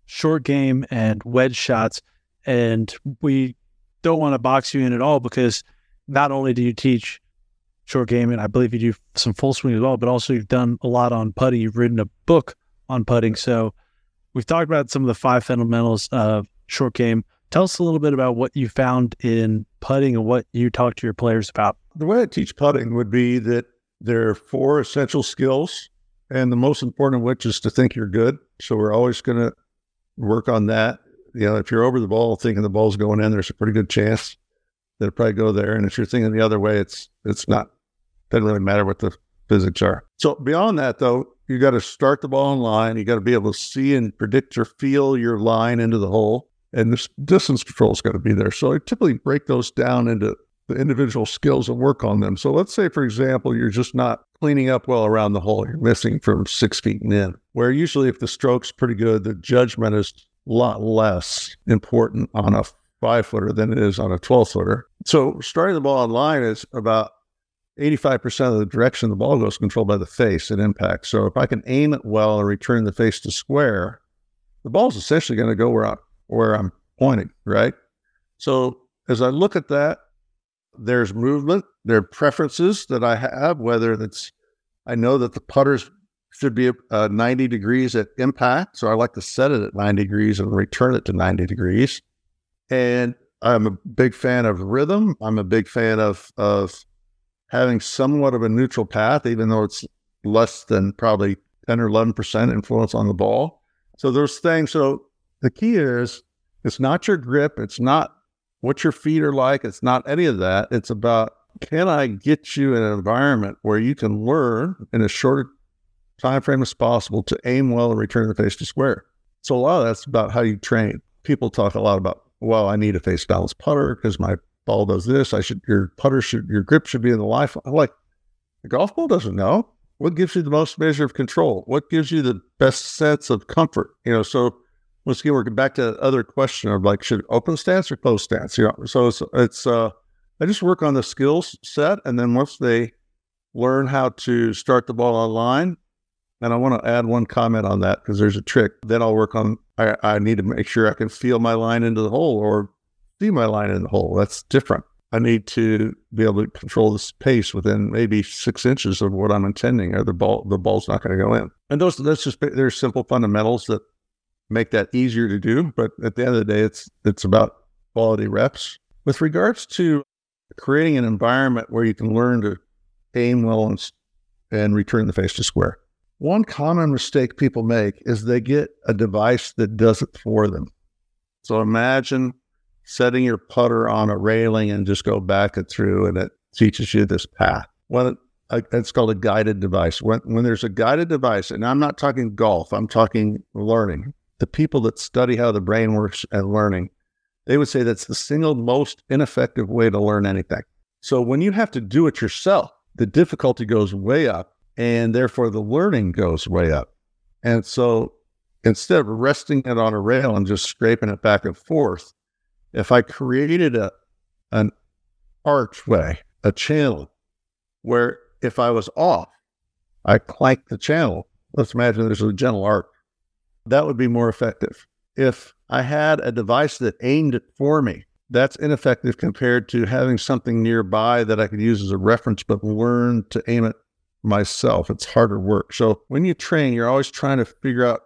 short game and wedge shots, and we don't want to box you in at all because not only do you teach short game, and I believe you do some full swing as well, but also you've done a lot on putting. You've written a book on putting. So we've talked about some of the five fundamentals of short game. Tell us a little bit about what you found in putting and what you talk to your players about. The way I teach putting would be that there are four essential skills, and the most important of which is to think you're good. So we're always going to work on that. You know, if you're over the ball thinking the ball's going in, there's a pretty good chance that it'll probably go there. And if you're thinking the other way, it's it's not doesn't really matter what the physics are. So beyond that, though, you got to start the ball in line. You got to be able to see and predict or feel your line into the hole, and this distance control is got to be there. So I typically break those down into the individual skills and work on them. So let's say, for example, you're just not cleaning up well around the hole. You're missing from six feet and in. Where usually, if the stroke's pretty good, the judgment is a lot less important on a five footer than it is on a 12 footer. So starting the ball on line is about 85% of the direction the ball goes controlled by the face at impact. So if I can aim it well and return the face to square, the ball's essentially going to go where, I, where I'm pointing, right? So as I look at that, there's movement, there are preferences that I have, whether it's, I know that the putters should be uh, 90 degrees at impact. So I like to set it at 90 degrees and return it to 90 degrees. And I'm a big fan of rhythm. I'm a big fan of of having somewhat of a neutral path, even though it's less than probably 10 or 11 percent influence on the ball. So those things. So the key is it's not your grip. It's not what your feet are like. It's not any of that. It's about can I get you in an environment where you can learn in as short time frame as possible to aim well and return the face to square. So a lot of that's about how you train. People talk a lot about well, I need a face balanced putter because my ball does this. I should, your putter should, your grip should be in the life. I'm like, the golf ball doesn't know. What gives you the most measure of control? What gives you the best sense of comfort? You know, so once again, we're back to the other question of like, should open stance or closed stance? You know, so it's, it's, uh, I just work on the skills set. And then once they learn how to start the ball on line, and I want to add one comment on that because there's a trick. Then I'll work on I, I need to make sure I can feel my line into the hole or see my line in the hole. That's different. I need to be able to control the pace within maybe six inches of what I'm intending, or the ball the ball's not going to go in. And those that's just there's simple fundamentals that make that easier to do. But at the end of the day, it's it's about quality reps. With regards to creating an environment where you can learn to aim well and, and return the face to square. One common mistake people make is they get a device that does it for them. So imagine setting your putter on a railing and just go back it through and it teaches you this path. Well, it's called a guided device. When, when there's a guided device, and I'm not talking golf, I'm talking learning. The people that study how the brain works and learning, they would say that's the single most ineffective way to learn anything. So when you have to do it yourself, the difficulty goes way up and therefore the learning goes way up. And so instead of resting it on a rail and just scraping it back and forth, if I created a an archway, a channel, where if I was off, I clank the channel. Let's imagine there's a gentle arc. That would be more effective. If I had a device that aimed it for me, that's ineffective compared to having something nearby that I could use as a reference, but learn to aim it myself. It's harder work. So when you train, you're always trying to figure out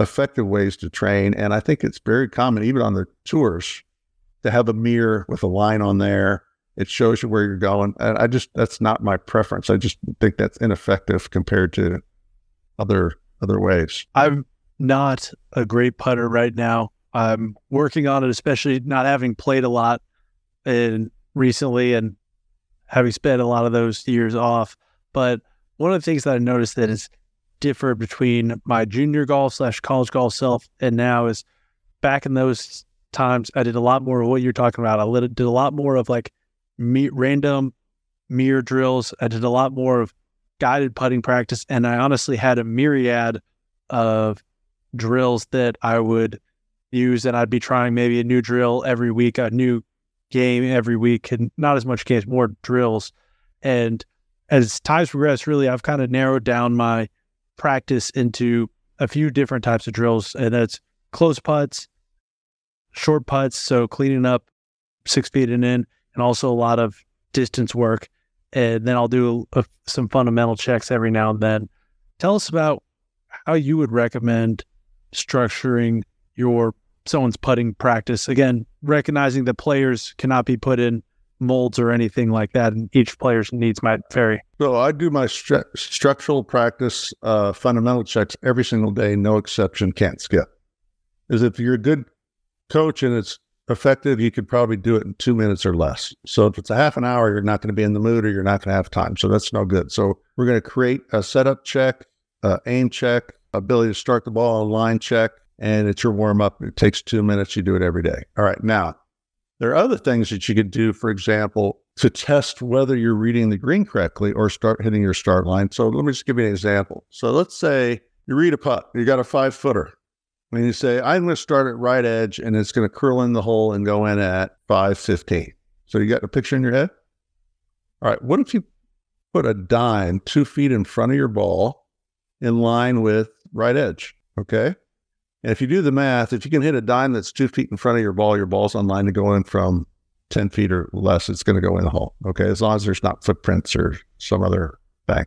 effective ways to train. And I think it's very common, even on the tours, to have a mirror with a line on there. It shows you where you're going. And I just, that's not my preference. I just think that's ineffective compared to other other ways. I'm not a great putter right now. I'm working on it, especially not having played a lot and recently and having spent a lot of those years off. But one of the things that I noticed that is different between my junior golf slash college golf self and now is back in those times, I did a lot more of what you're talking about. I did a lot more of like me, random mirror drills. I did a lot more of guided putting practice. And I honestly had a myriad of drills that I would use. And I'd be trying maybe a new drill every week, a new game every week, and not as much games, more drills. And as times progress, really, I've kind of narrowed down my practice into a few different types of drills, and that's close putts, short putts, so cleaning up six feet and in, and also a lot of distance work. And then I'll do a, some fundamental checks every now and then. Tell us about how you would recommend structuring your someone's putting practice. Again, recognizing that players cannot be put in molds or anything like that, and each player's needs might vary. So I do my stru- structural practice, uh, fundamental checks every single day, no exception, can't skip. Is if you're a good coach and it's effective, you could probably do it in two minutes or less. So if it's a half an hour, you're not going to be in the mood or you're not going to have time. So that's no good. So we're going to create a setup check, uh, aim check, ability to start the ball, a line check, and it's your warm up. It takes two minutes. You do it every day. All right. Now, there are other things that you could do, for example, to test whether you're reading the green correctly or start hitting your start line. So let me just give you an example. So let's say you read a putt, you got a five footer, and you say, I'm going to start at right edge and it's going to curl in the hole and go in at 515. So you got a picture in your head? All right. What if you put a dime two feet in front of your ball in line with right edge? Okay. And if you do the math, if you can hit a dime that's two feet in front of your ball, your ball's on line to go in from 10 feet or less, it's going to go in the hole. Okay. As long as there's not footprints or some other thing.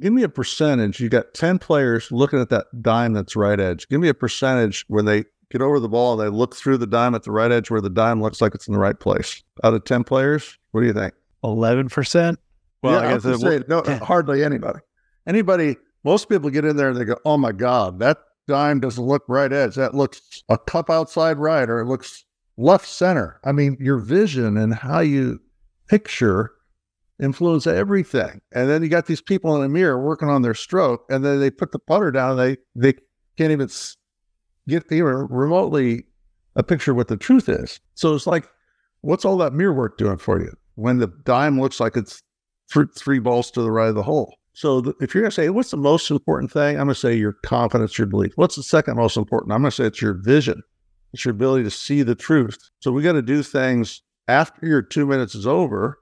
Give me a percentage. You got 10 players looking at that dime that's right edge. Give me a percentage when they get over the ball and they look through the dime at the right edge where the dime looks like it's in the right place. Out of 10 players, what do you think? 11%? Well, yeah, I guess I say, no, hardly anybody. Anybody, most people get in there and they go, oh my God, that dime doesn't look right edge. That looks a cup outside right, or it looks left center. I mean, your vision and how you picture influence everything. And then you got these people in a mirror working on their stroke, and then they put the putter down. And they they can't even get even remotely a picture of what the truth is. So it's like, what's all that mirror work doing for you when the dime looks like it's th- three balls to the right of the hole? So the, if you're going to say, what's the most important thing? I'm going to say your confidence, your belief. What's the second most important? I'm going to say it's your vision. It's your ability to see the truth. So we got to do things after your two minutes is over.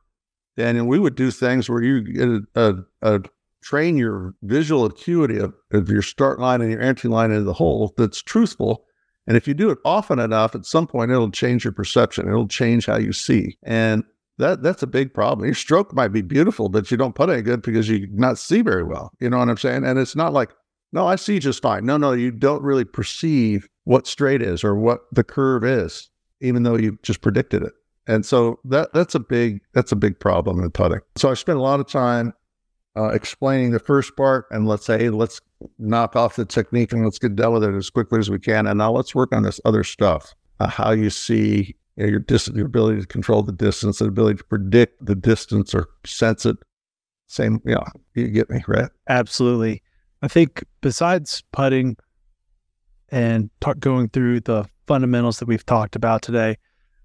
And we would do things where you get a, a, a train your visual acuity of, of, your start line and your entry line into the hole that's truthful. And if you do it often enough, at some point it'll change your perception. It'll change how you see. And that that's a big problem. Your stroke might be beautiful, but you don't put any good because you not see very well. You know what I'm saying? And it's not like, no, I see just fine. No, no, you don't really perceive what straight is or what the curve is, even though you just predicted it. And so that that's a big that's a big problem in putting. So I spent a lot of time uh, explaining the first part, and let's say, hey, let's knock off the technique and let's get done with it as quickly as we can. And now let's work on this other stuff, uh, how you see you know, your distance, your ability to control the distance, the ability to predict the distance or sense it. Same, yeah, you, know, you get me right. Absolutely. I think besides putting and t- going through the fundamentals that we've talked about today,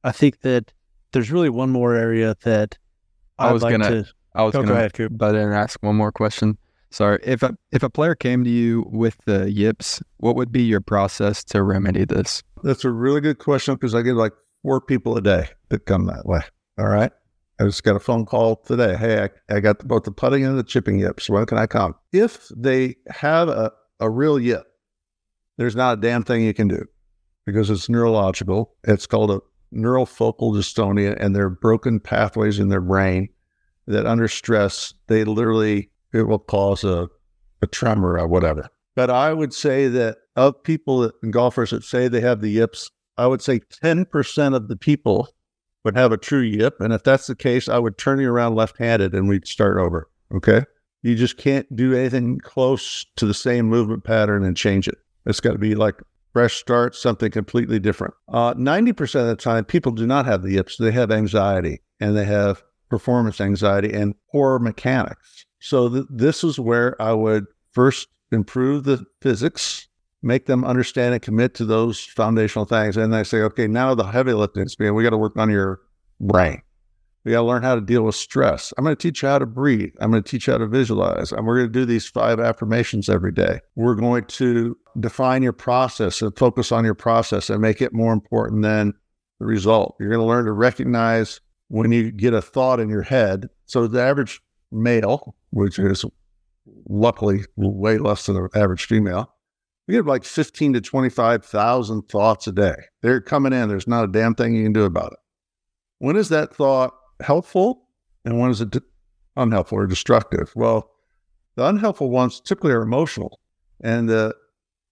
I think that there's really one more area that I was like gonna, to. I was Oh, going go to ahead, Coop. butt in and ask one more question. Sorry, if a if a player came to you with the yips, what would be your process to remedy this? That's a really good question because I get like four people a day that come that way. All right. I just got a phone call today. Hey, I, I got both the putting and the chipping yips. When can I come? If they have a, a real yip, there's not a damn thing you can do because it's neurological. It's called a neurofocal dystonia, and there are broken pathways in their brain that under stress, they literally, it will cause a, a tremor or whatever. But I would say that of people that, and golfers that say they have the yips, I would say 10% of the people would have a true yip. And if that's the case, I would turn you around left handed and we'd start over. Okay. You just can't do anything close to the same movement pattern and change it. It's got to be like fresh start, something completely different. Uh, 90% of the time, people do not have the yips. They have anxiety and they have performance anxiety and poor mechanics. So th- this is where I would first improve the physics, make them understand and commit to those foundational things. And I say, okay, now the heavy lifting is being, we got to work on your brain. We got to learn how to deal with stress. I'm going to teach you how to breathe. I'm going to teach you how to visualize. And we're going to do these five affirmations every day. We're going to define your process and focus on your process and make it more important than the result. You're going to learn to recognize when you get a thought in your head. So the average male, which is luckily way less than the average female, we get like 15 to 25,000 thoughts a day. They're coming in. There's not a damn thing you can do about it. When is that thought helpful and when is it unhelpful or destructive? Well, the unhelpful ones typically are emotional and the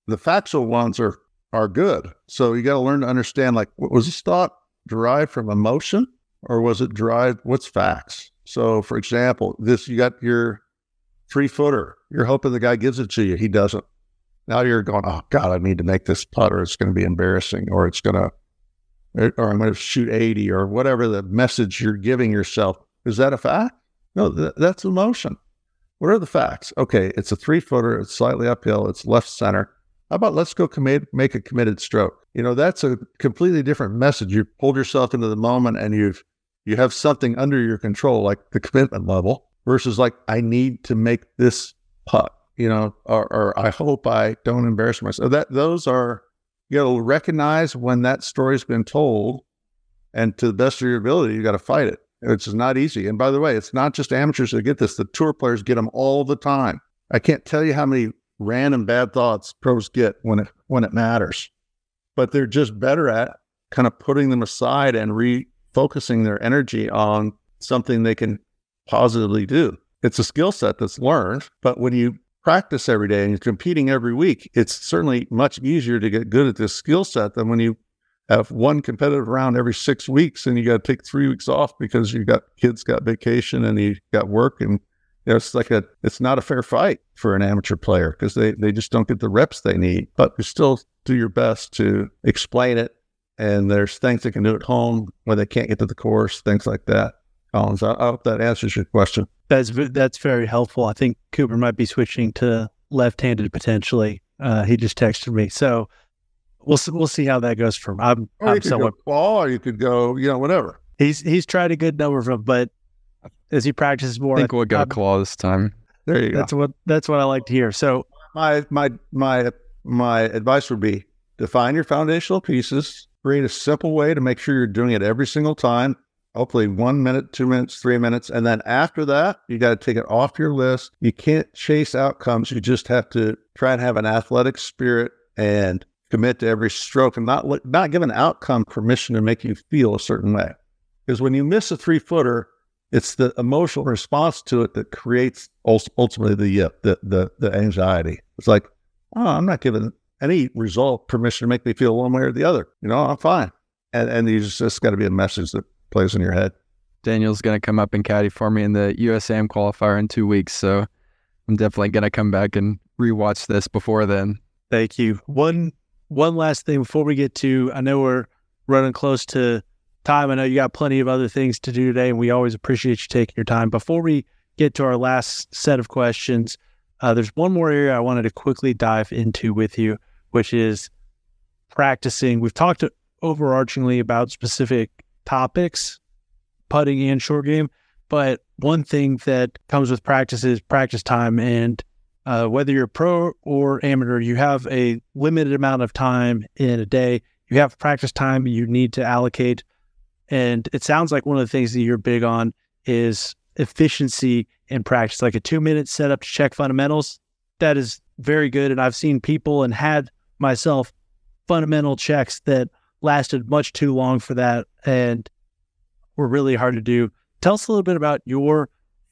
the factual ones are are good. So you got to learn to understand like was this thought derived from emotion or was it derived what's facts? So for example, this you got your three footer. You're hoping the guy gives it to you. He doesn't. Now you're going, oh God, I need to make this putter. It's going to be embarrassing, or it's going to, or I'm going to shoot 80, or whatever the message you're giving yourself. Is that a fact? No, th- that's emotion. What are the facts? Okay, it's a three footer. It's slightly uphill. It's left center. How about let's go commit, make a committed stroke? You know, that's a completely different message. You pulled yourself into the moment and you've you have something under your control, like the commitment level, versus like I need to make this putt you know, or, or, I hope I don't embarrass myself. That those are you got to recognize when that story's been told, and to the best of your ability, you got to fight it. It's not easy. And by the way, it's not just amateurs that get this; the tour players get them all the time. I can't tell you how many random bad thoughts pros get when it when it matters, but they're just better at kind of putting them aside and refocusing their energy on something they can positively do. It's a skill set that's learned, but when you practice every day and you're competing every week, it's certainly much easier to get good at this skill set than when you have one competitive round every six weeks and you got to take three weeks off because you got kids got vacation and you got work and you know, it's like a it's not a fair fight for an amateur player because they they just don't get the reps they need. But you still do your best to explain it. And there's things they can do at home when they can't get to the course, things like that. Collins, I, I hope that answers your question. That's that's very helpful. I think Cooper might be switching to left-handed potentially. Uh, he just texted me, so we'll we'll see how that goes for him. I'm, Or you I'm somewhat. go claw, or you could go, you know, whatever. He's he's tried a good number of them, but as he practices more, I think we'll go I'm- claw this time. There you go. that's what that's what I like to hear. So my my my my advice would be define your foundational pieces create a simple way to make sure you're doing it every single time hopefully one minute two minutes three minutes and then after that you got to take it off your list you can't chase outcomes you just have to try and have an athletic spirit and commit to every stroke and not not give an outcome permission to make you feel a certain way. Because when you miss a three footer, it's the emotional response to it that creates ultimately the, uh, the the the anxiety. It's like, oh, I'm not giving any result permission to make me feel one way or the other. You know, I'm fine. And and you just, just got to be a message that plays in your head. Daniel's going to come up and caddy for me in the USAM qualifier in two weeks. So I'm definitely going to come back and rewatch this before then. Thank you. One one last thing before we get to I know we're running close to time. I know you got plenty of other things to do today, and we always appreciate you taking your time. Before we get to our last set of questions, uh, there's one more area I wanted to quickly dive into with you, which is practicing. We've talked overarchingly about specific topics, putting and short game, but one thing that comes with practice is practice time. And uh, whether you're pro or amateur, you have a limited amount of time in a day. You have practice time you need to allocate. And it sounds like one of the things that you're big on is efficiency in practice, like a two minute setup to check fundamentals. That is very good. And I've seen people and had myself fundamental checks that lasted much too long for that and were really hard to do. Tell us a little bit about your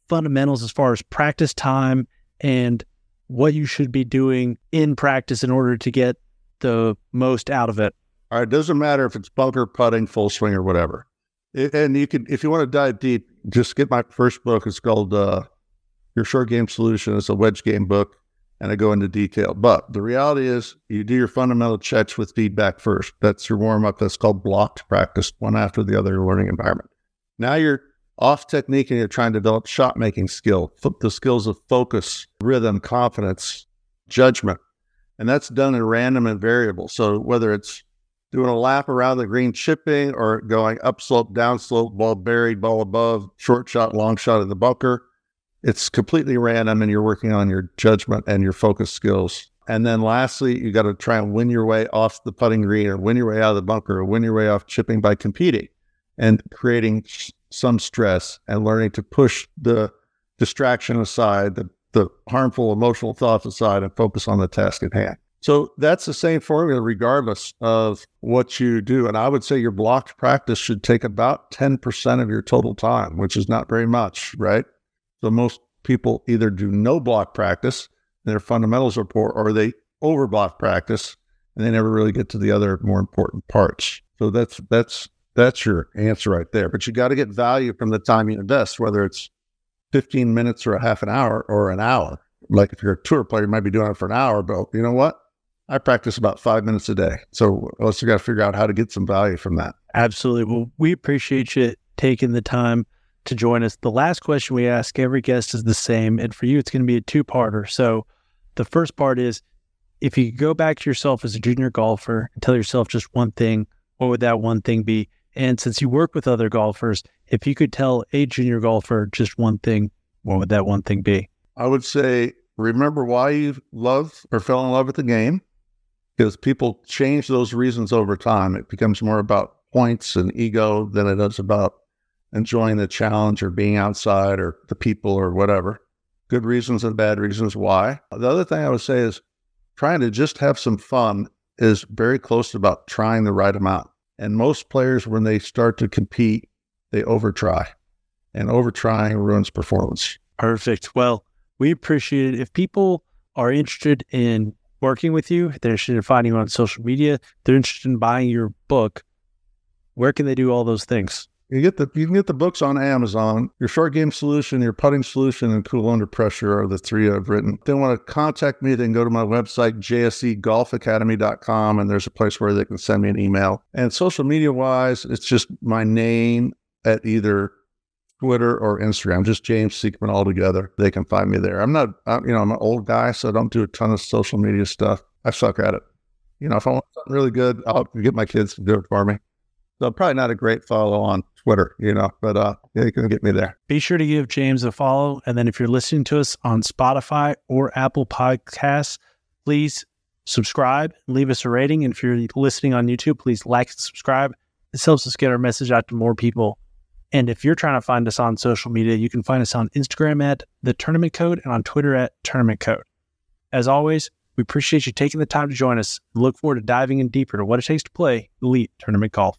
fundamentals as far as practice time and what you should be doing in practice in order to get the most out of it. All right, it doesn't matter if it's bunker, putting, full swing, or whatever. It, and you can, if you want to dive deep, just get my first book. It's called uh, Your Short Game Solution. It's a wedge game book, and I go into detail. But the reality is, you do your fundamental checks with feedback first. That's your warm up. That's called blocked practice, one after the other learning environment. Now you're off technique and you're trying to develop shot making skill, the skills of focus, rhythm, confidence, judgment. And that's done in random and variable. So whether it's doing a lap around the green chipping or going upslope, downslope, ball buried, ball above, short shot, long shot in the bunker, it's completely random and you're working on your judgment and your focus skills. And then lastly, you got to try and win your way off the putting green or win your way out of the bunker or win your way off chipping by competing and creating some stress and learning to push the distraction aside, the, the harmful emotional thoughts aside, and focus on the task at hand. So that's the same formula regardless of what you do. And I would say your blocked practice should take about 10% of your total time, which is not very much, right? So most people either do no block practice, their fundamentals are poor, or they over block practice and they never really get to the other more important parts. So that's that's that's your answer right there. But you got to get value from the time you invest, whether it's 15 minutes or a half an hour or an hour. Like if you're a tour player, you might be doing it for an hour, but you know what? I practice about five minutes a day. So let's got to figure out how to get some value from that. Absolutely. Well, we appreciate you taking the time to join us. The last question we ask every guest is the same. And for you, it's going to be a two parter. So the first part is if you go back to yourself as a junior golfer and tell yourself just one thing, what would that one thing be? And since you work with other golfers, if you could tell a junior golfer just one thing, what would that one thing be? I would say remember why you love or fell in love with the game because people change those reasons over time. It becomes more about points and ego than it is about enjoying the challenge or being outside or the people or whatever. Good reasons and bad reasons why. The other thing I would say is trying to just have some fun is very close to about trying the right amount. And most players, when they start to compete, they overtry, and overtrying ruins performance. Perfect. Well, we appreciate it. If people are interested in working with you, they're interested in finding you on social media, they're interested in buying your book, where can they do all those things? You get the you can get the books on Amazon. Your short game solution, your putting solution, and cool under pressure are the three I've written. If they want to contact me, they can go to my website, jsegolfacademy.com, and there's a place where they can send me an email. And social media wise, it's just my name at either Twitter or Instagram, just James Sieckmann altogether. They can find me there. I'm not, I'm, you know, I'm an old guy, so I don't do a ton of social media stuff. I suck at it. You know, if I want something really good, I'll get my kids to do it for me. So probably not a great follow on Twitter, you know, but uh, yeah, you can get me there. Be sure to give James a follow. And then if you're listening to us on Spotify or Apple Podcasts, please subscribe, leave us a rating. And if you're listening on YouTube, please like and subscribe. This helps us get our message out to more people. And if you're trying to find us on social media, you can find us on Instagram at the tournament code and on Twitter at tournament code. As always, We appreciate you taking the time to join us and look forward to diving in deeper to what it takes to play elite tournament golf.